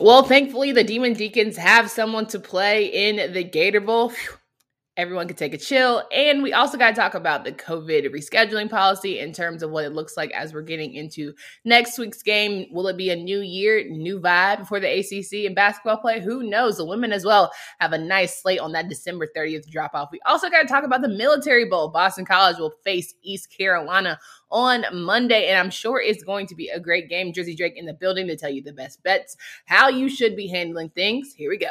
Well, thankfully, the Demon Deacons have someone to play in the Gator Bowl. Whew everyone can take a chill. And we also got to talk about the COVID rescheduling policy in terms of what it looks like as we're getting into next week's game. Will it be a new year, new vibe for the ACC and basketball play? Who knows? The women as well have a nice slate on that December 30th drop off. We also got to talk about the Military Bowl. Boston College will face East Carolina on Monday, and I'm sure it's going to be a great game. Jersey Drake in the building to tell you the best bets, how you should be handling things. Here we go.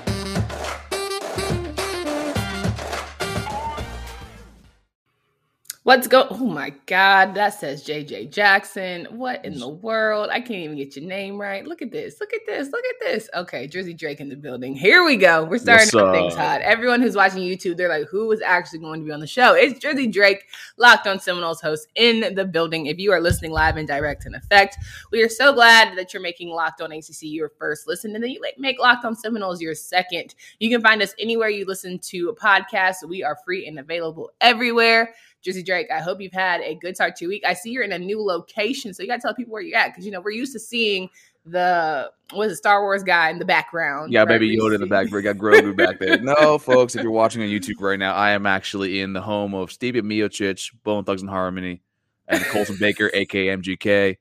Let's go. Oh my God, that says JJ Jackson. What in the world? I can't even get your name right. Look at this. Look at this. Look at this. Okay, Jersey Drake in the building. Here we go. We're starting things hot. Everyone who's watching YouTube, they're like, who is actually going to be on the show? It's Jersey Drake, Locked on Seminoles host in the building. If you are listening live and direct and effect, we are so glad that you're making Locked on ACC your first listen, and then you make Locked on Seminoles your second. You can find us anywhere you listen to a podcast. We are free and available everywhere. Jersey Drake, I hope you've had a good start to week. I see you're in a new location, so you got to tell people where you're at because you know we're used to seeing the was a Star Wars guy in the background. Yeah, right? baby Yoda in the background. We got Grogu back there. No, folks, if you're watching on YouTube right now, I am actually in the home of Stevie Miocic, Bone Thugs and Harmony, and Colson Baker, aka MGK.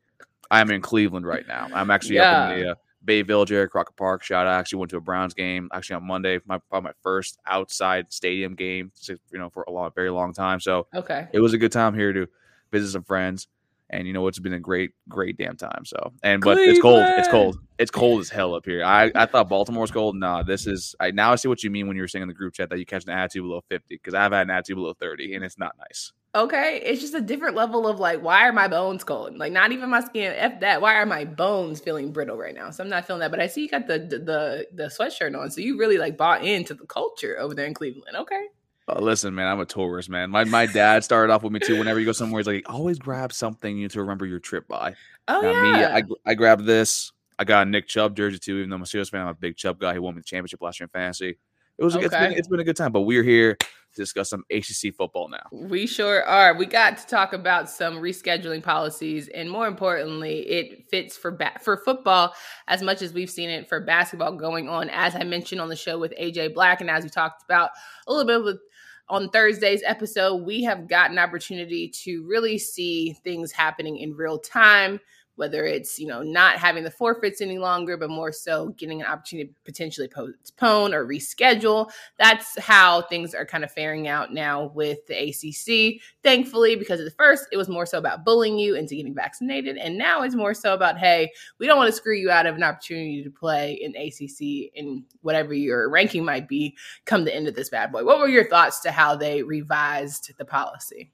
I'm in Cleveland right now. I'm actually yeah. up in the uh, Bay Village area, Crocker Park. Shout out! I actually went to a Browns game actually on Monday. My probably my first outside stadium game, you know, for a long, very long time. So okay, it was a good time here to visit some friends, and you know, it's been a great, great damn time. So and but Cleveland. it's cold. It's cold. It's cold as hell up here. I, I thought Baltimore was cold. Nah, this is. I now I see what you mean when you were saying in the group chat that you catch an attitude below fifty because I've had an attitude below thirty, and it's not nice. Okay, it's just a different level of like, why are my bones cold? Like, not even my skin. F that. Why are my bones feeling brittle right now? So I'm not feeling that. But I see you got the the the sweatshirt on, so you really like bought into the culture over there in Cleveland. Okay. Uh, listen, man, I'm a tourist, man. My my dad started off with me too. Whenever you go somewhere, he's like, always grab something you need to remember your trip by. Oh now, yeah. Me, I I grabbed this. I got a Nick Chubb jersey too, even though I'm a Steelers fan. I'm a big Chubb guy. He won me the championship last year in fantasy. It was okay. it's, been, it's been a good time, but we're here to discuss some ACC football now. We sure are. We got to talk about some rescheduling policies, and more importantly, it fits for ba- for football as much as we've seen it for basketball going on. As I mentioned on the show with AJ Black, and as we talked about a little bit with on Thursday's episode, we have got an opportunity to really see things happening in real time whether it's you know not having the forfeits any longer but more so getting an opportunity to potentially postpone or reschedule. That's how things are kind of faring out now with the acc thankfully because at first it was more so about bullying you into getting vaccinated and now it's more so about hey we don't want to screw you out of an opportunity to play in acc in whatever your ranking might be come the end of this bad boy. What were your thoughts to how they revised the policy?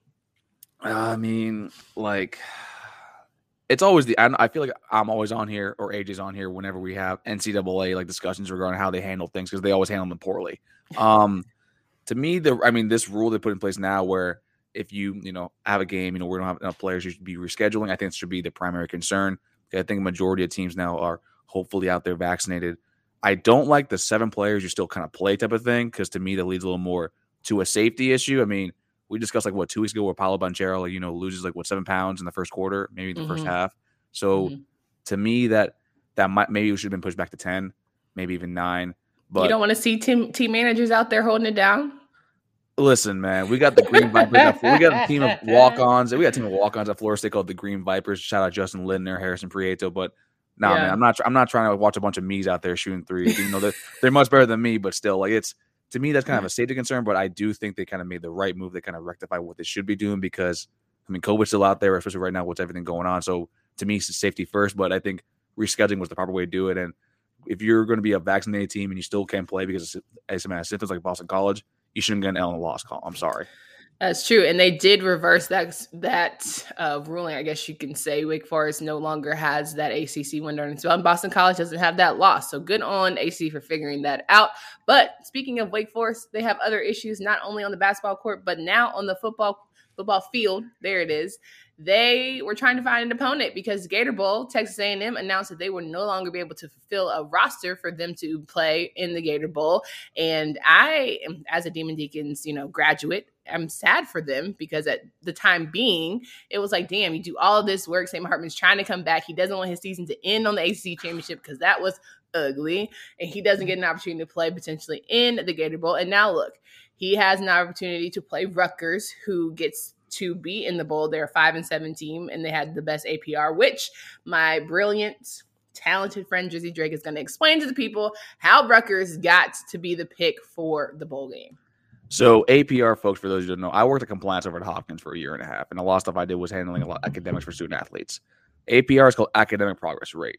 I mean like it's always the I, feel like I'm always on here or AJ's on here whenever we have NCAA like discussions regarding how they handle things because they always handle them poorly. Um, to me, the I mean, this rule they put in place now where if you you know have a game, you know we don't have enough players, you should be rescheduling. I think it should be the primary concern. I think a majority of teams now are hopefully out there vaccinated. I don't like the seven players you still kind of play type of thing because to me that leads a little more to a safety issue. I mean, we discussed like what two weeks ago where Paolo Banchero, like, you know, loses like what seven pounds in the first quarter, maybe the mm-hmm. first half. So mm-hmm. to me, that that might maybe should have been pushed back to ten, maybe even nine. But you don't want to see team team managers out there holding it down. Listen, man, we got the Green Vipers. we got a team of walk-ons. We got a team of walk-ons at Florida State called the Green Vipers. Shout out Justin Lindner, Harrison Prieto. But nah, yeah. man, I'm not. I'm not trying to watch a bunch of me's out there shooting threes. You know, they're, they're much better than me, but still, like it's to me, that's kind of a safety concern, but I do think they kind of made the right move. They kind of rectify what they should be doing because, I mean, COVID's still out there, especially right now with everything going on. So to me, it's safety first, but I think rescheduling was the proper way to do it. And if you're going to be a vaccinated team and you still can't play because of asymptomatic symptoms like Boston College, you shouldn't get an L in a loss call. I'm sorry. That's true, and they did reverse that that uh, ruling. I guess you can say Wake Forest no longer has that ACC window, and so Boston College doesn't have that loss. So good on AC for figuring that out. But speaking of Wake Forest, they have other issues not only on the basketball court but now on the football football field. There it is. They were trying to find an opponent because Gator Bowl, Texas A&M announced that they would no longer be able to fulfill a roster for them to play in the Gator Bowl. And I, as a Demon Deacons, you know, graduate, I'm sad for them because at the time being, it was like, damn, you do all this work. Sam Hartman's trying to come back. He doesn't want his season to end on the ACC championship because that was ugly. And he doesn't get an opportunity to play potentially in the Gator Bowl. And now look, he has an opportunity to play Rutgers, who gets to be in the bowl. They're a five and seven team, and they had the best APR, which my brilliant, talented friend Drizzy Drake is going to explain to the people how Rutgers got to be the pick for the bowl game. So APR, folks, for those who don't know, I worked at compliance over at Hopkins for a year and a half, and a lot of stuff I did was handling a lot of academics for student athletes. APR is called academic progress rate.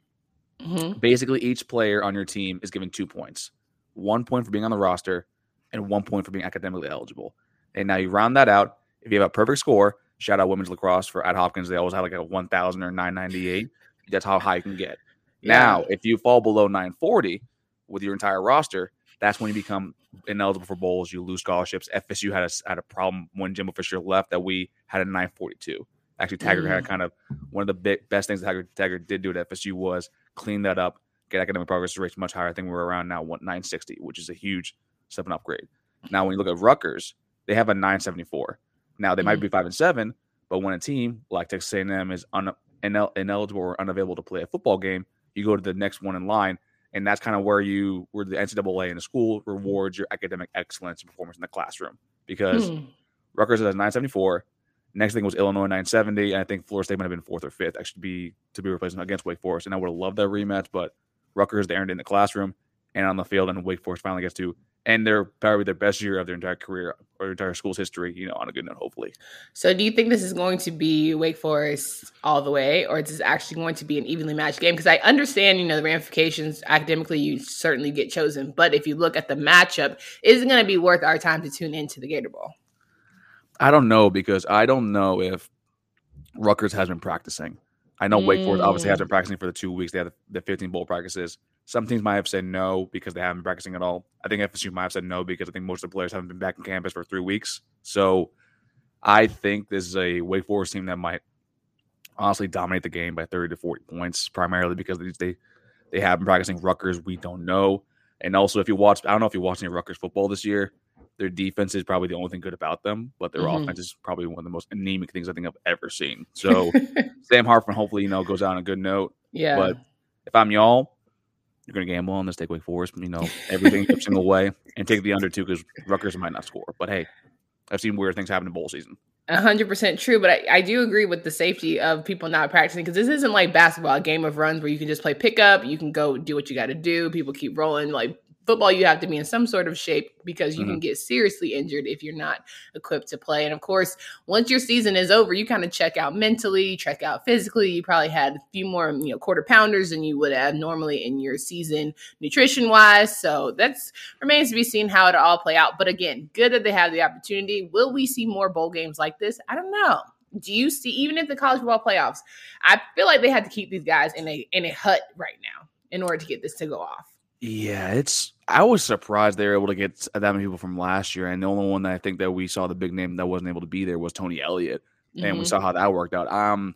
Mm-hmm. Basically, each player on your team is given two points: one point for being on the roster, and one point for being academically eligible. And now you round that out. If you have a perfect score, shout out women's lacrosse for at Hopkins, they always have like a 1,000 or 998. That's how high you can get. Yeah. Now, if you fall below 940 with your entire roster, that's when you become ineligible for bowls. You lose scholarships. FSU had a had a problem when Jimbo Fisher left that we had a 942. Actually, Taggart mm. had kind of one of the big, best things that Taggart, Taggart did do at FSU was clean that up, get academic progress rates much higher. I think we're around now 960, which is a huge and upgrade. Now, when you look at Rutgers, they have a 974. Now they mm. might be five and seven, but when a team like Texas A&M is un- inel- ineligible or unavailable to play a football game, you go to the next one in line, and that's kind of where you where the NCAA in the school rewards your academic excellence and performance in the classroom because hmm. Rutgers has 974. Next thing was Illinois 970, and I think Florida State might have been fourth or fifth actually be to be replaced against Wake Forest. And I would have loved that rematch, but Rutgers they earned it in the classroom and on the field, and Wake Forest finally gets to and they're probably their best year of their entire career or their entire school's history, you know, on a good note, hopefully. So do you think this is going to be Wake Forest all the way, or is this actually going to be an evenly matched game? Because I understand, you know, the ramifications academically, you certainly get chosen. But if you look at the matchup, is it going to be worth our time to tune into the Gator Bowl? I don't know because I don't know if Rutgers has been practicing. I know mm. Wake Forest obviously has been mm. practicing for the two weeks. They had the 15 bowl practices. Some teams might have said no because they haven't been practicing at all. I think FSU might have said no because I think most of the players haven't been back on campus for three weeks. So I think this is a Wake Forest team that might honestly dominate the game by 30 to 40 points, primarily because they they have been practicing Rutgers. We don't know. And also, if you watch, I don't know if you watched any Rutgers football this year. Their defense is probably the only thing good about them, but their mm-hmm. offense is probably one of the most anemic things I think I've ever seen. So Sam Hartman hopefully you know goes out on a good note. Yeah. But if I'm y'all, you're going to gamble on this, take Wake Forest, you know, everything every single way, and take the under two because Rutgers might not score. But hey, I've seen weird things happen in bowl season. hundred percent true, but I, I, do agree with the safety of people not practicing because this isn't like basketball, a game of runs where you can just play pickup, you can go do what you got to do. People keep rolling. Like football you have to be in some sort of shape because you mm-hmm. can get seriously injured if you're not equipped to play. And of course once your season is over you kind of check out mentally check out physically. You probably had a few more you know quarter pounders than you would have normally in your season nutrition wise so that's remains to be seen how it all play out. But again good that they have the opportunity. Will we see more bowl games like this? I don't know. Do you see even if the college football playoffs i feel like they had to keep these guys in a in a hut right now in order to get this to go off yeah, it's. I was surprised they were able to get that many people from last year, and the only one that I think that we saw the big name that wasn't able to be there was Tony Elliott, mm-hmm. and we mm-hmm. saw how that worked out. Um,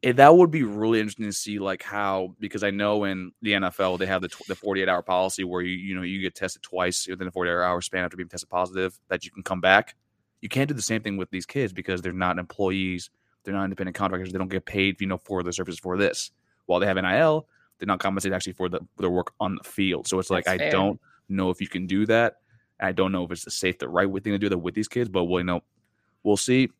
it, that would be really interesting to see, like how because I know in the NFL they have the the forty eight hour policy where you you know you get tested twice within a forty eight hour span after being tested positive that you can come back. You can't do the same thing with these kids because they're not employees, they're not independent contractors, they don't get paid you know for the services for this. While they have NIL, did not compensate actually for the their work on the field. So it's like That's I fair. don't know if you can do that. I don't know if it's the safe, the right thing to do that with these kids, but we'll you know we'll see.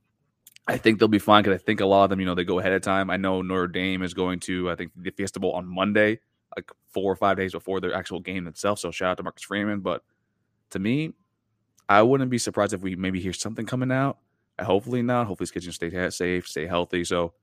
I think they'll be fine because I think a lot of them, you know, they go ahead of time. I know Notre Dame is going to, I think, the Fiesta Bowl on Monday, like four or five days before their actual game itself. So shout out to Marcus Freeman. But to me, I wouldn't be surprised if we maybe hear something coming out. Hopefully not. Hopefully, these kids can stay safe, stay healthy. So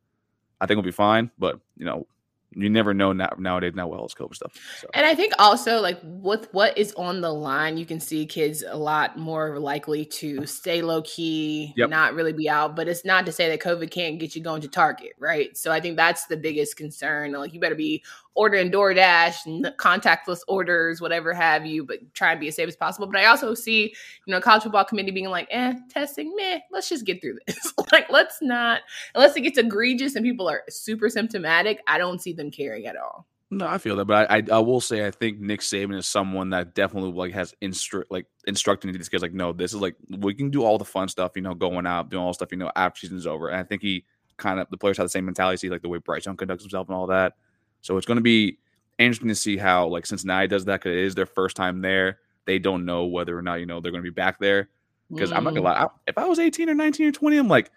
I think we'll be fine. But you know, you never know now, nowadays now well as COVID stuff. So. And I think also like with what is on the line, you can see kids a lot more likely to stay low key, yep. not really be out. But it's not to say that COVID can't get you going to Target, right? So I think that's the biggest concern. Like you better be ordering DoorDash, and contactless orders, whatever have you, but try and be as safe as possible. But I also see, you know, college football committee being like, eh, testing, meh, let's just get through this. like, let's not, unless it gets egregious and people are super symptomatic, I don't see them caring at all. No, I feel that, but I, I, I will say I think Nick Saban is someone that definitely like has instru- like instructing these kids like, no, this is like we can do all the fun stuff, you know, going out, doing all stuff, you know, after season's over. And I think he kind of the players have the same mentality, see like the way Bryce Young conducts himself and all that. So it's going to be interesting to see how like Cincinnati does that because it is their first time there. They don't know whether or not you know they're going to be back there. Because mm. I'm not gonna mm. lie, I, if I was 18 or 19 or 20, I'm like,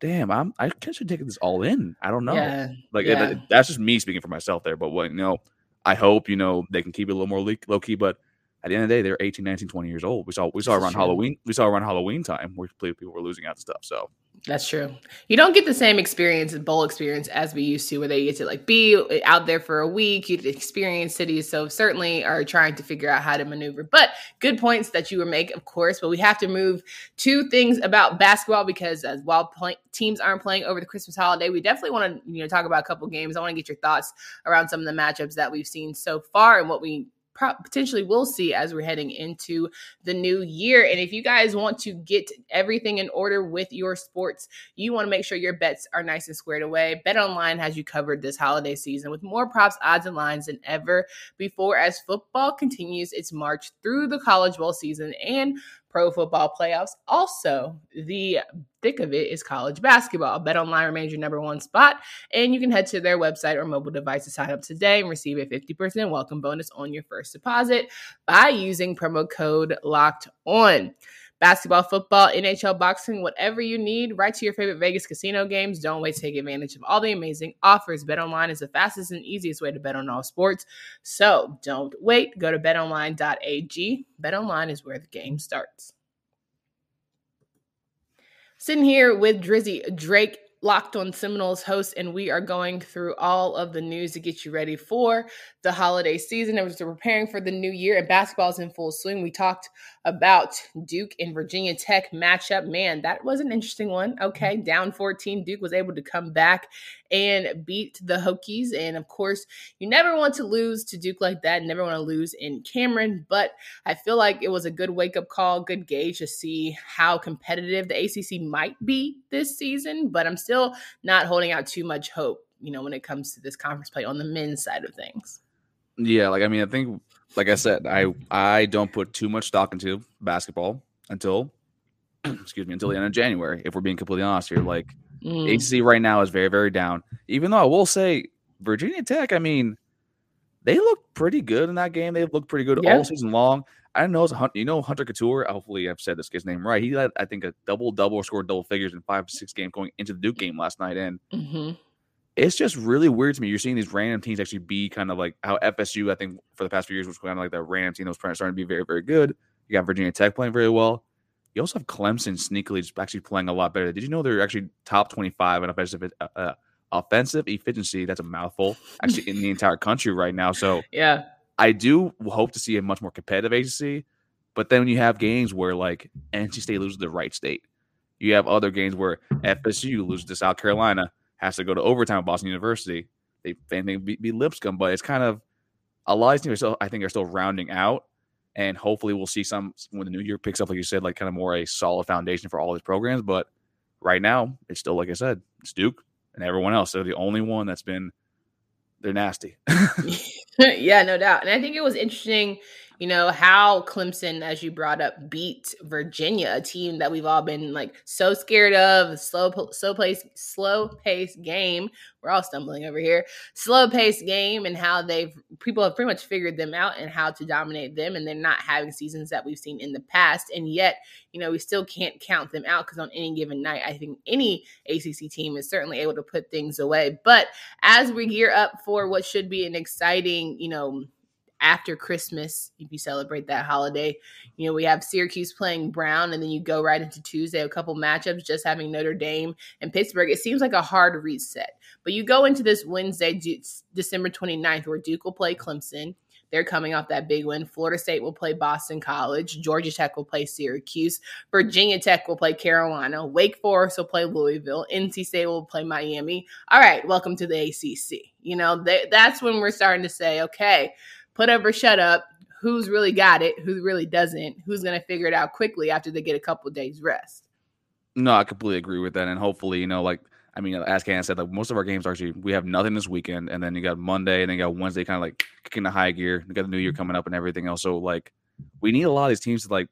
damn, I'm I should take this all in. I don't know. Yeah. Like yeah. It, it, that's just me speaking for myself there. But what you know, I hope you know they can keep it a little more low key. But at the end of the day, they're 18, 19, 20 years old. We saw we saw around Halloween. We saw around Halloween time where people were losing out and stuff. So that's true. You don't get the same experience, bowl experience, as we used to, where they get to like be out there for a week. You experience cities, so certainly are trying to figure out how to maneuver. But good points that you were make, of course. But we have to move to things about basketball because as while play, teams aren't playing over the Christmas holiday, we definitely want to you know talk about a couple games. I want to get your thoughts around some of the matchups that we've seen so far and what we potentially will see as we're heading into the new year. And if you guys want to get everything in order with your sports, you want to make sure your bets are nice and squared away. Bet Online has you covered this holiday season with more props, odds, and lines than ever before as football continues its march through the College Bowl season and pro football playoffs. Also, the thick of it is college basketball. Bet online remains your number one spot, and you can head to their website or mobile device to sign up today and receive a 50% welcome bonus on your first deposit by using promo code locked on basketball, football, NHL, boxing, whatever you need, right to your favorite Vegas casino games. Don't wait to take advantage of all the amazing offers. BetOnline is the fastest and easiest way to bet on all sports. So don't wait. Go to betonline.ag. BetOnline is where the game starts. Sitting here with Drizzy Drake Locked on Seminoles host, and we are going through all of the news to get you ready for the holiday season. And we're preparing for the new year, and basketball is in full swing. We talked about Duke and Virginia Tech matchup. Man, that was an interesting one. Okay, mm-hmm. down 14, Duke was able to come back and beat the Hokies. And of course, you never want to lose to Duke like that, never want to lose in Cameron. But I feel like it was a good wake up call, good gauge to see how competitive the ACC might be this season. But I'm still not holding out too much hope, you know, when it comes to this conference play on the men's side of things. Yeah, like I mean, I think, like I said, I I don't put too much stock into basketball until, excuse me, until the end of January. If we're being completely honest here, like Mm. ACC right now is very, very down. Even though I will say Virginia Tech, I mean, they look pretty good in that game. They've looked pretty good yeah. all season long. I know it's you know Hunter Cattoor. Hopefully, I've said this kid's name right. He had I think a double double scored double figures in five six games going into the Duke game last night, and mm-hmm. it's just really weird to me. You're seeing these random teams actually be kind of like how FSU I think for the past few years was kind of like that random team that was starting to be very very good. You got Virginia Tech playing very well. You also have Clemson sneakily just actually playing a lot better. Did you know they're actually top 25 in offensive uh, uh, offensive efficiency? That's a mouthful. Actually, in the entire country right now. So yeah, I do hope to see a much more competitive ACC. But then when you have games where like NC State loses to Wright State, you have other games where FSU loses to South Carolina, has to go to overtime at Boston University. They they beat, beat Lipscomb, but it's kind of a lot of teams are still I think are still rounding out and hopefully we'll see some when the new year picks up, like you said, like kind of more a solid foundation for all these programs. But right now, it's still like I said, it's Duke and everyone else. They're the only one that's been they're nasty. yeah, no doubt. And I think it was interesting you know, how Clemson, as you brought up, beat Virginia, a team that we've all been like so scared of, slow, slow pace, slow pace game. We're all stumbling over here. Slow pace game, and how they've people have pretty much figured them out and how to dominate them, and they're not having seasons that we've seen in the past. And yet, you know, we still can't count them out because on any given night, I think any ACC team is certainly able to put things away. But as we gear up for what should be an exciting, you know after Christmas if you celebrate that holiday. You know, we have Syracuse playing Brown, and then you go right into Tuesday, a couple matchups, just having Notre Dame and Pittsburgh. It seems like a hard reset. But you go into this Wednesday, December 29th, where Duke will play Clemson. They're coming off that big win. Florida State will play Boston College. Georgia Tech will play Syracuse. Virginia Tech will play Carolina. Wake Forest will play Louisville. NC State will play Miami. All right, welcome to the ACC. You know, they, that's when we're starting to say, okay, put up or shut up. Who's really got it? Who really doesn't? Who's going to figure it out quickly after they get a couple days rest? No, I completely agree with that. And hopefully, you know, like I mean, as Ken said, like most of our games are actually we have nothing this weekend, and then you got Monday, and then you got Wednesday, kind of like kicking the high gear. You got the New Year mm-hmm. coming up and everything else. So like, we need a lot of these teams to like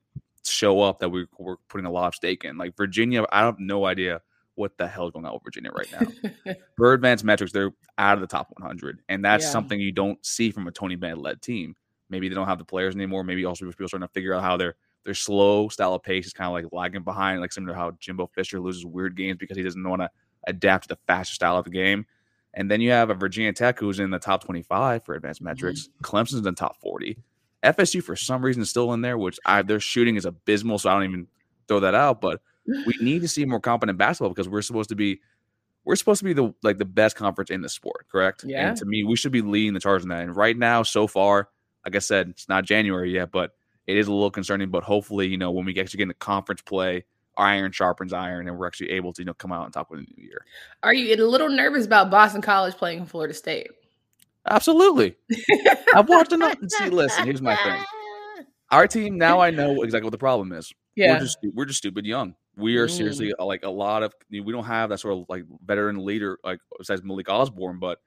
show up that we, we're putting a lot of stake in. Like Virginia, I have no idea what the hell is going on with Virginia right now. For advanced metrics, they're out of the top 100, and that's yeah. something you don't see from a Tony Bennett led team. Maybe they don't have the players anymore. Maybe also people starting to figure out how their their slow style of pace is kind of like lagging behind, like similar to how Jimbo Fisher loses weird games because he doesn't want to adapt to the faster style of the game. And then you have a Virginia Tech who's in the top 25 for advanced metrics. Mm-hmm. Clemson's in the top 40. FSU for some reason is still in there, which I, their shooting is abysmal, so I don't even throw that out. But we need to see more competent basketball because we're supposed to be we're supposed to be the like the best conference in the sport, correct? Yeah. And to me, we should be leading the charge in that. And right now, so far, like I said, it's not January yet, but it is a little concerning. But hopefully, you know, when we actually get into conference play iron sharpens iron, and we're actually able to you know come out and talk with the new year. Are you a little nervous about Boston College playing Florida State? Absolutely. I've watched enough. See, listen, here's my thing. Our team now, I know exactly what the problem is. Yeah, we're just we're just stupid young. We are mm. seriously uh, like a lot of we don't have that sort of like veteran leader like besides Malik Osborne, but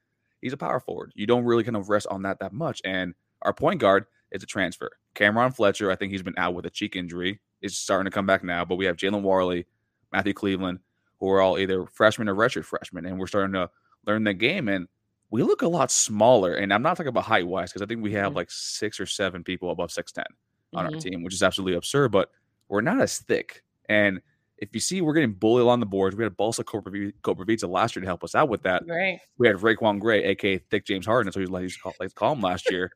he's a power forward. You don't really kind of rest on that that much. And our point guard is a transfer. Cameron Fletcher, I think he's been out with a cheek injury is starting to come back now. But we have Jalen Warley, Matthew Cleveland, who are all either freshmen or redshirt freshmen, and we're starting to learn the game. And we look a lot smaller. And I'm not talking about height wise because I think we have mm-hmm. like six or seven people above six ten on mm-hmm. our team, which is absolutely absurd. But we're not as thick. And if you see, we're getting bullied on the boards. We had Balsa Koprivica last year to help us out with that. Right. We had RaiQuan Gray, aka Thick James Harden. That's what he like, to call him last year.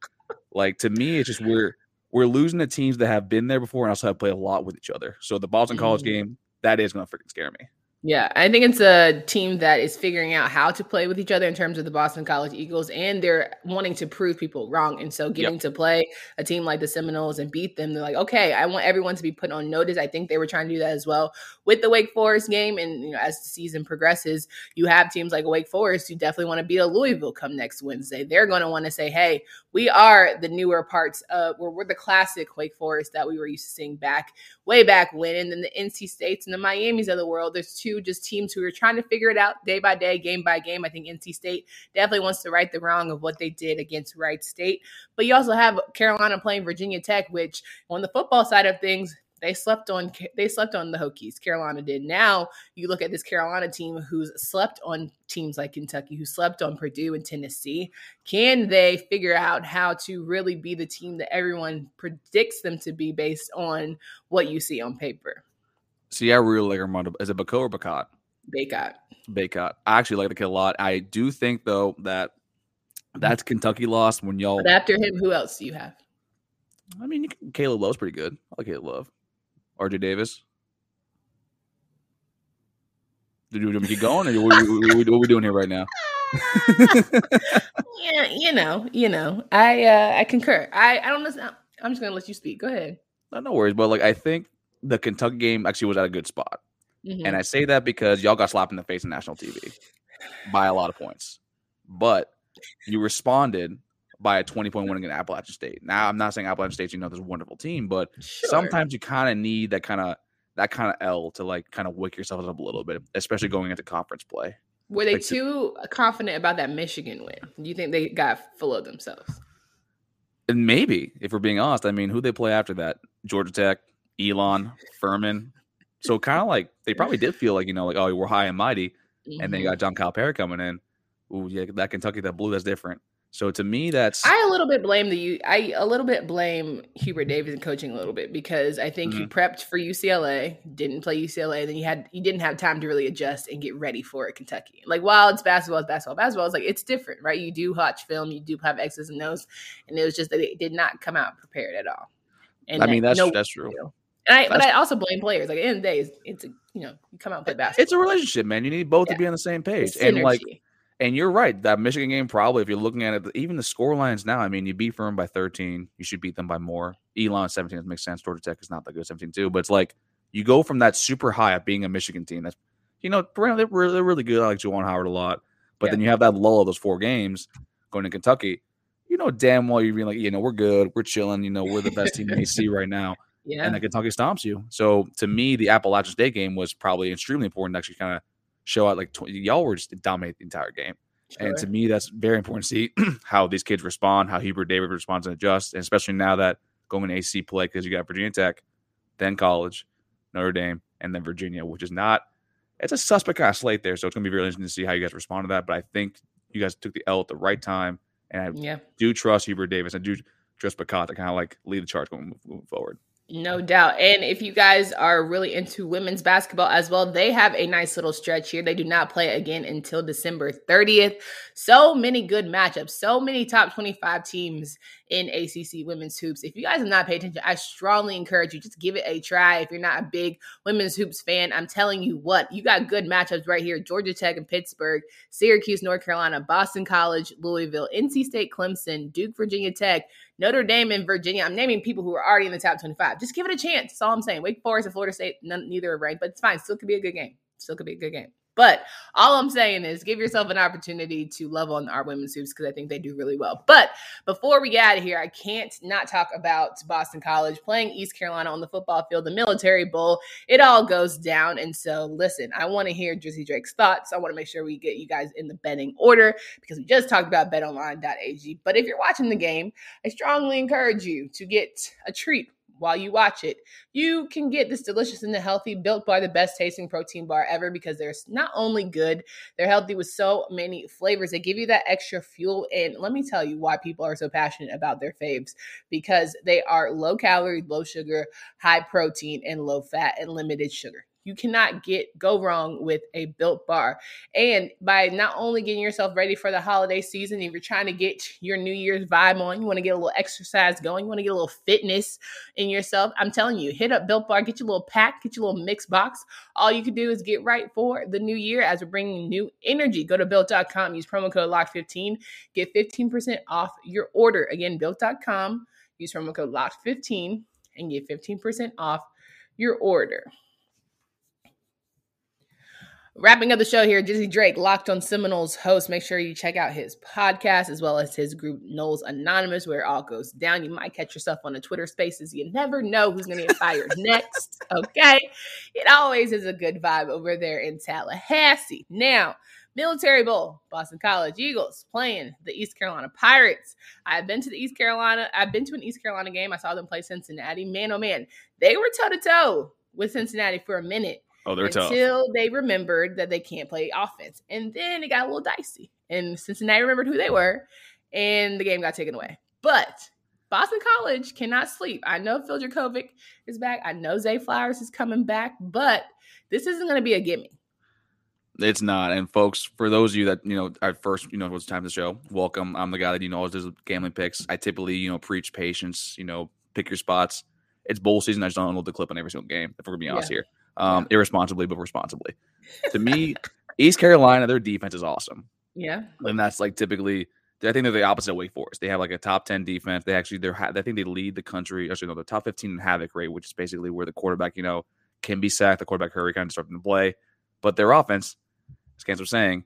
like to me, it's just we're we're losing the teams that have been there before and also have played a lot with each other. So the Boston College mm. game, that is going to freaking scare me. Yeah, I think it's a team that is figuring out how to play with each other in terms of the Boston College Eagles, and they're wanting to prove people wrong. And so, getting yep. to play a team like the Seminoles and beat them, they're like, okay, I want everyone to be put on notice. I think they were trying to do that as well with the Wake Forest game. And you know, as the season progresses, you have teams like Wake Forest who definitely want to beat a Louisville come next Wednesday. They're going to want to say, hey, we are the newer parts of, we're, we're the classic Wake Forest that we were used to seeing back way back when. And then the NC States and the Miamis of the world. There's two just teams who are trying to figure it out day by day, game by game. I think NC State definitely wants to right the wrong of what they did against Wright State. But you also have Carolina playing Virginia Tech, which on the football side of things, they slept on they slept on the Hokies. Carolina did. Now you look at this Carolina team who's slept on teams like Kentucky, who slept on Purdue and Tennessee. Can they figure out how to really be the team that everyone predicts them to be based on what you see on paper? See, I really like Armando. Is it Baco or Bacot? Bacot. Bacot. I actually like the kid a lot. I do think though that that's Kentucky lost when y'all. But after him, who else do you have? I mean, Caleb Love's pretty good. I like Caleb Love. RJ Davis. Do we keep going, or what, what, what are we doing here right now? yeah, you know, you know, I uh I concur. I I don't know. I'm just gonna let you speak. Go ahead. No, no worries. But like, I think the Kentucky game actually was at a good spot. Mm-hmm. And I say that because y'all got slapped in the face on national TV by a lot of points. But you responded by a 20 point win against Appalachian State. Now, I'm not saying Appalachian State, you know, there's a wonderful team, but sure. sometimes you kind of need that kind of that kind of L to like kind of wake yourself up a little bit, especially going into conference play. Were they like too to, confident about that Michigan win? Do you think they got full of themselves? And maybe, if we're being honest, I mean, who they play after that? Georgia Tech, Elon, Furman. So kind of like they probably did feel like you know, like oh, we're high and mighty, mm-hmm. and then you mm-hmm. got John Calipari coming in. Ooh, yeah, that Kentucky that blue, that's different. So to me, that's I a little bit blame the I a little bit blame Hubert Davis and coaching a little bit because I think mm-hmm. he prepped for UCLA, didn't play UCLA, and then he had he didn't have time to really adjust and get ready for it, Kentucky. Like while it's basketball, it's basketball, basketball, it's like it's different, right? You do watch film, you do have X's and O's, and it was just that it did not come out prepared at all. And I mean that's no, that's true. And I, but I also blame players. Like at the end of the day, it's, it's a you know you come out and play basketball. It's a relationship, man. You need both yeah. to be on the same page, and like and you're right. That Michigan game, probably, if you're looking at it, even the score lines now, I mean, you beat Furman by 13. You should beat them by more. Elon 17, that makes sense. Georgia Tech is not that good, 17 2. But it's like you go from that super high of being a Michigan team. That's, you know, they're really, they're really good. I like Juwan Howard a lot. But yeah. then you have that lull of those four games going to Kentucky. You know, damn well you're being like, you know, we're good. We're chilling. You know, we're the best team in AC right now. Yeah. And then Kentucky stomps you. So to me, the Appalachian State game was probably extremely important to actually kind of show out like y'all were just dominate the entire game. Sure. And to me, that's very important to see how these kids respond, how Hubert Davis responds and adjusts, and especially now that going AC play because you got Virginia Tech, then college, Notre Dame, and then Virginia, which is not it's a suspect kind of slate there. So it's gonna be really interesting to see how you guys respond to that. But I think you guys took the L at the right time, and I yeah. do trust Hubert Davis. I do trust Bacot to kind of like lead the charge going moving forward. No doubt. And if you guys are really into women's basketball as well, they have a nice little stretch here. They do not play again until December 30th. So many good matchups, so many top 25 teams in ACC women's hoops. If you guys have not paid attention, I strongly encourage you just give it a try. If you're not a big women's hoops fan, I'm telling you what, you got good matchups right here. Georgia Tech and Pittsburgh, Syracuse, North Carolina, Boston College, Louisville, NC State, Clemson, Duke, Virginia Tech, Notre Dame and Virginia. I'm naming people who are already in the top 25. Just give it a chance. That's all I'm saying. Wake Forest and Florida State, none, neither are ranked, but it's fine. Still could be a good game. Still could be a good game. But all I'm saying is give yourself an opportunity to love on our women's hoops because I think they do really well. But before we get out of here, I can't not talk about Boston College playing East Carolina on the football field, the Military Bowl. It all goes down. And so, listen, I want to hear Drizzy Drake's thoughts. I want to make sure we get you guys in the betting order because we just talked about betonline.ag. But if you're watching the game, I strongly encourage you to get a treat while you watch it, you can get this delicious and the healthy built bar, the best tasting protein bar ever because they're not only good, they're healthy with so many flavors. They give you that extra fuel. And let me tell you why people are so passionate about their faves because they are low calorie, low sugar, high protein, and low fat and limited sugar. You cannot get go wrong with a built bar. And by not only getting yourself ready for the holiday season, if you're trying to get your New Year's vibe on, you want to get a little exercise going, you want to get a little fitness in yourself. I'm telling you, hit up Built Bar, get your little pack, get your little mix box. All you can do is get right for the new year as we're bringing new energy. Go to built.com, use promo code LOCK15, get 15% off your order. Again, built.com, use promo code LOCK15 and get 15% off your order. Wrapping up the show here, Drizzy Drake, Locked on Seminoles host. Make sure you check out his podcast as well as his group Noles Anonymous, where it all goes down. You might catch yourself on the Twitter spaces. You never know who's going to get fired next. Okay. It always is a good vibe over there in Tallahassee. Now, Military Bowl, Boston College Eagles playing the East Carolina Pirates. I've been to the East Carolina, I've been to an East Carolina game. I saw them play Cincinnati. Man, oh man, they were toe to toe with Cincinnati for a minute. Oh, they're until tough. Until they remembered that they can't play offense. And then it got a little dicey. And Cincinnati remembered who they were, and the game got taken away. But Boston College cannot sleep. I know Phil Jurkovec is back. I know Zay Flowers is coming back, but this isn't going to be a gimme. It's not. And folks, for those of you that, you know, at first, you know, it was time to show, welcome. I'm the guy that, you know, always does gambling picks. I typically, you know, preach patience, you know, pick your spots. It's bowl season. I just don't unload the clip on every single game, if we're going to be honest yeah. here um, yeah. irresponsibly but responsibly. to me, East Carolina, their defense is awesome. Yeah, and that's like typically. I think they're the opposite of Wake Forest. They have like a top ten defense. They actually they're I think they lead the country. Actually, no, the top fifteen in havoc rate, which is basically where the quarterback you know can be sacked. The quarterback hurry kind of starting to play, but their offense, as Kans was saying,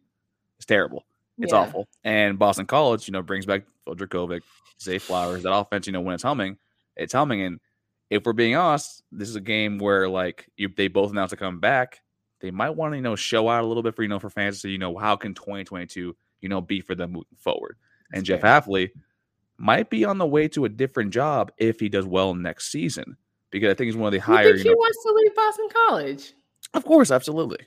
is terrible. It's yeah. awful. And Boston College, you know, brings back Phil Zay Flowers. That offense, you know, when it's humming, it's humming. And if we're being honest, this is a game where like you, they both announced to come back. They might want to you know show out a little bit for you know for fans so you know how can 2022 you know be for them moving forward. That's and Jeff Hafley might be on the way to a different job if he does well next season because I think he's one of the higher. You think he know, wants to leave Boston College? Of course, absolutely.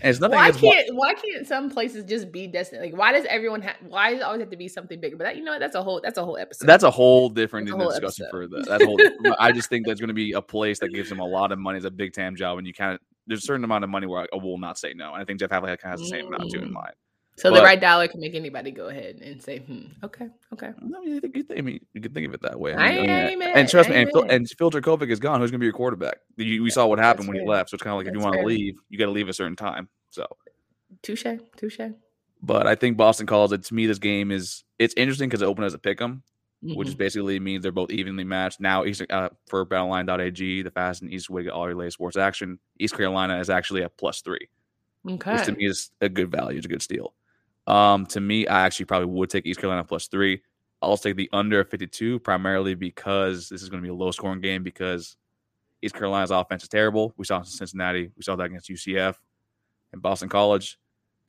And it's nothing. Why can't why can't some places just be destined? Like why does everyone have why does it always have to be something bigger? But that you know what? That's a whole that's a whole episode. That's a whole different a whole discussion episode. for that. That's whole. I just think there's going to be a place that gives them a lot of money. It's a big time job, and you kind of there's a certain amount of money where I, will not say no. And I think Jeff Hafley kind of has the same amount too in Mm. mind. So but- the right dollar can make anybody go ahead and say, hmm, okay, okay. I mean, you think, you think, I mean, you can think of it that way. I mean, I mad. and trust me, and Phil, and Phil Jurkovec is gone. Who's going to be your quarterback? You, we saw what happened That's when he left. So it's kind of like if you want to leave, you got to leave a certain time. So, Touche, touche. but I think Boston calls it. To me, this game is it's interesting because it opened as a pick 'em, which is basically means they're both evenly matched. Now, East uh, for BetOnline.ag, the fast and east way to all your latest sports action. East Carolina is actually a plus three, okay. which to me is a good value. It's a good steal. Um, to me, I actually probably would take East Carolina plus three. I'll take the under 52 primarily because this is going to be a low scoring game because East Carolina's offense is terrible. We saw it in Cincinnati. We saw that against UCF and Boston College.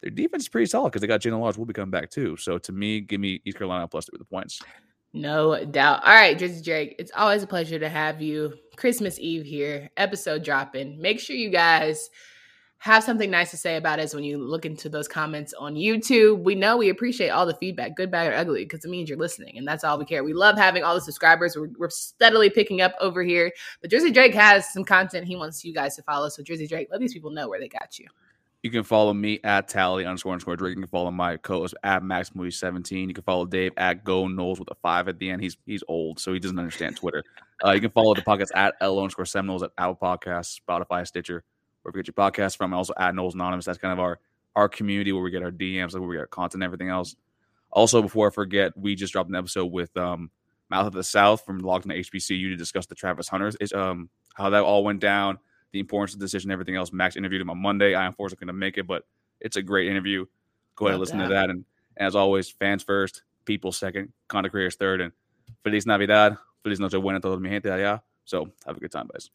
Their defense is pretty solid because they got Jalen Lodge will be coming back too. So to me, give me East Carolina plus three with the points. No doubt. All right, Drizzy Drake, it's always a pleasure to have you. Christmas Eve here, episode dropping. Make sure you guys have something nice to say about us when you look into those comments on YouTube. We know we appreciate all the feedback, good, bad, or ugly, because it means you're listening, and that's all we care. We love having all the subscribers. We're, we're steadily picking up over here. But Jersey Drake has some content he wants you guys to follow. So, Jersey Drake, let these people know where they got you. You can follow me at tally underscore underscore Drake. You can follow my co-host at Max Movie 17. You can follow Dave at Go Noles with a five at the end. He's he's old, so he doesn't understand Twitter. Uh, you can follow the podcast at L underscore Seminoles at Apple Podcasts, Spotify, Stitcher, wherever you get your podcast from. And also at Noles Anonymous. That's kind of our our community where we get our DMs, like where we get our content and everything else. Also, before I forget, we just dropped an episode with um, Mouth of the South from Locked on HBCU to discuss the Travis Hunters, um how that all went down, the importance of the decision, everything else. Max interviewed him on Monday. I unfortunately couldn't make it, but it's a great interview. Go ahead and listen that. to that. And as always, fans first, people second, content creators third, and Feliz Navidad. Feliz Noche Buena a todos mi gente allá. So have a good time, guys.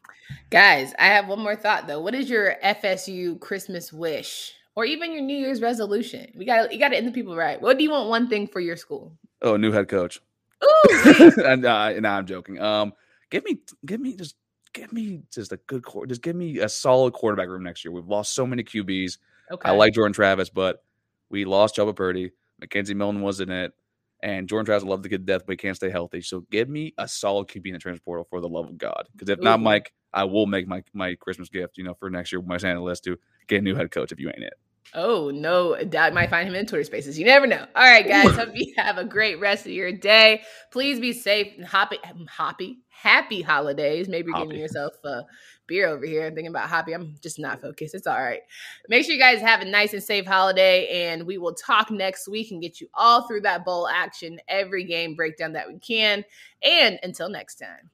Guys, I have one more thought though. What is your FSU Christmas wish, or even your New Year's resolution? We got you got to end the people right. What do you want one thing for your school? Oh, new head coach. Ooh, and uh, nah, I'm joking. Um, give me, give me just, give me just a good core. Just give me a solid quarterback room next year. We've lost so many QBs. okay. I like Jordan Travis, but we lost Chubba Purdy. McKenzie Milton was in it. And Jordan Travis loved to get death, but he can't stay healthy. So give me a solid QB in the transfer portal for the love of God. Because if not, Mike, I will make my, my Christmas gift, you know, for next year, my Santa list to get a new head coach if you ain't it. Oh no, doubt might find him in Twitter Spaces. You never know. All right, guys. hope you have a great rest of your day. Please be safe and happy, happy, happy holidays. Maybe you're Happy. giving yourself a beer over here. I'm thinking about happy. I'm just not focused. It's all right. Make sure you guys have a nice and safe holiday, and we will talk next week and get you all through that bowl action, every game breakdown that we can. And until next time.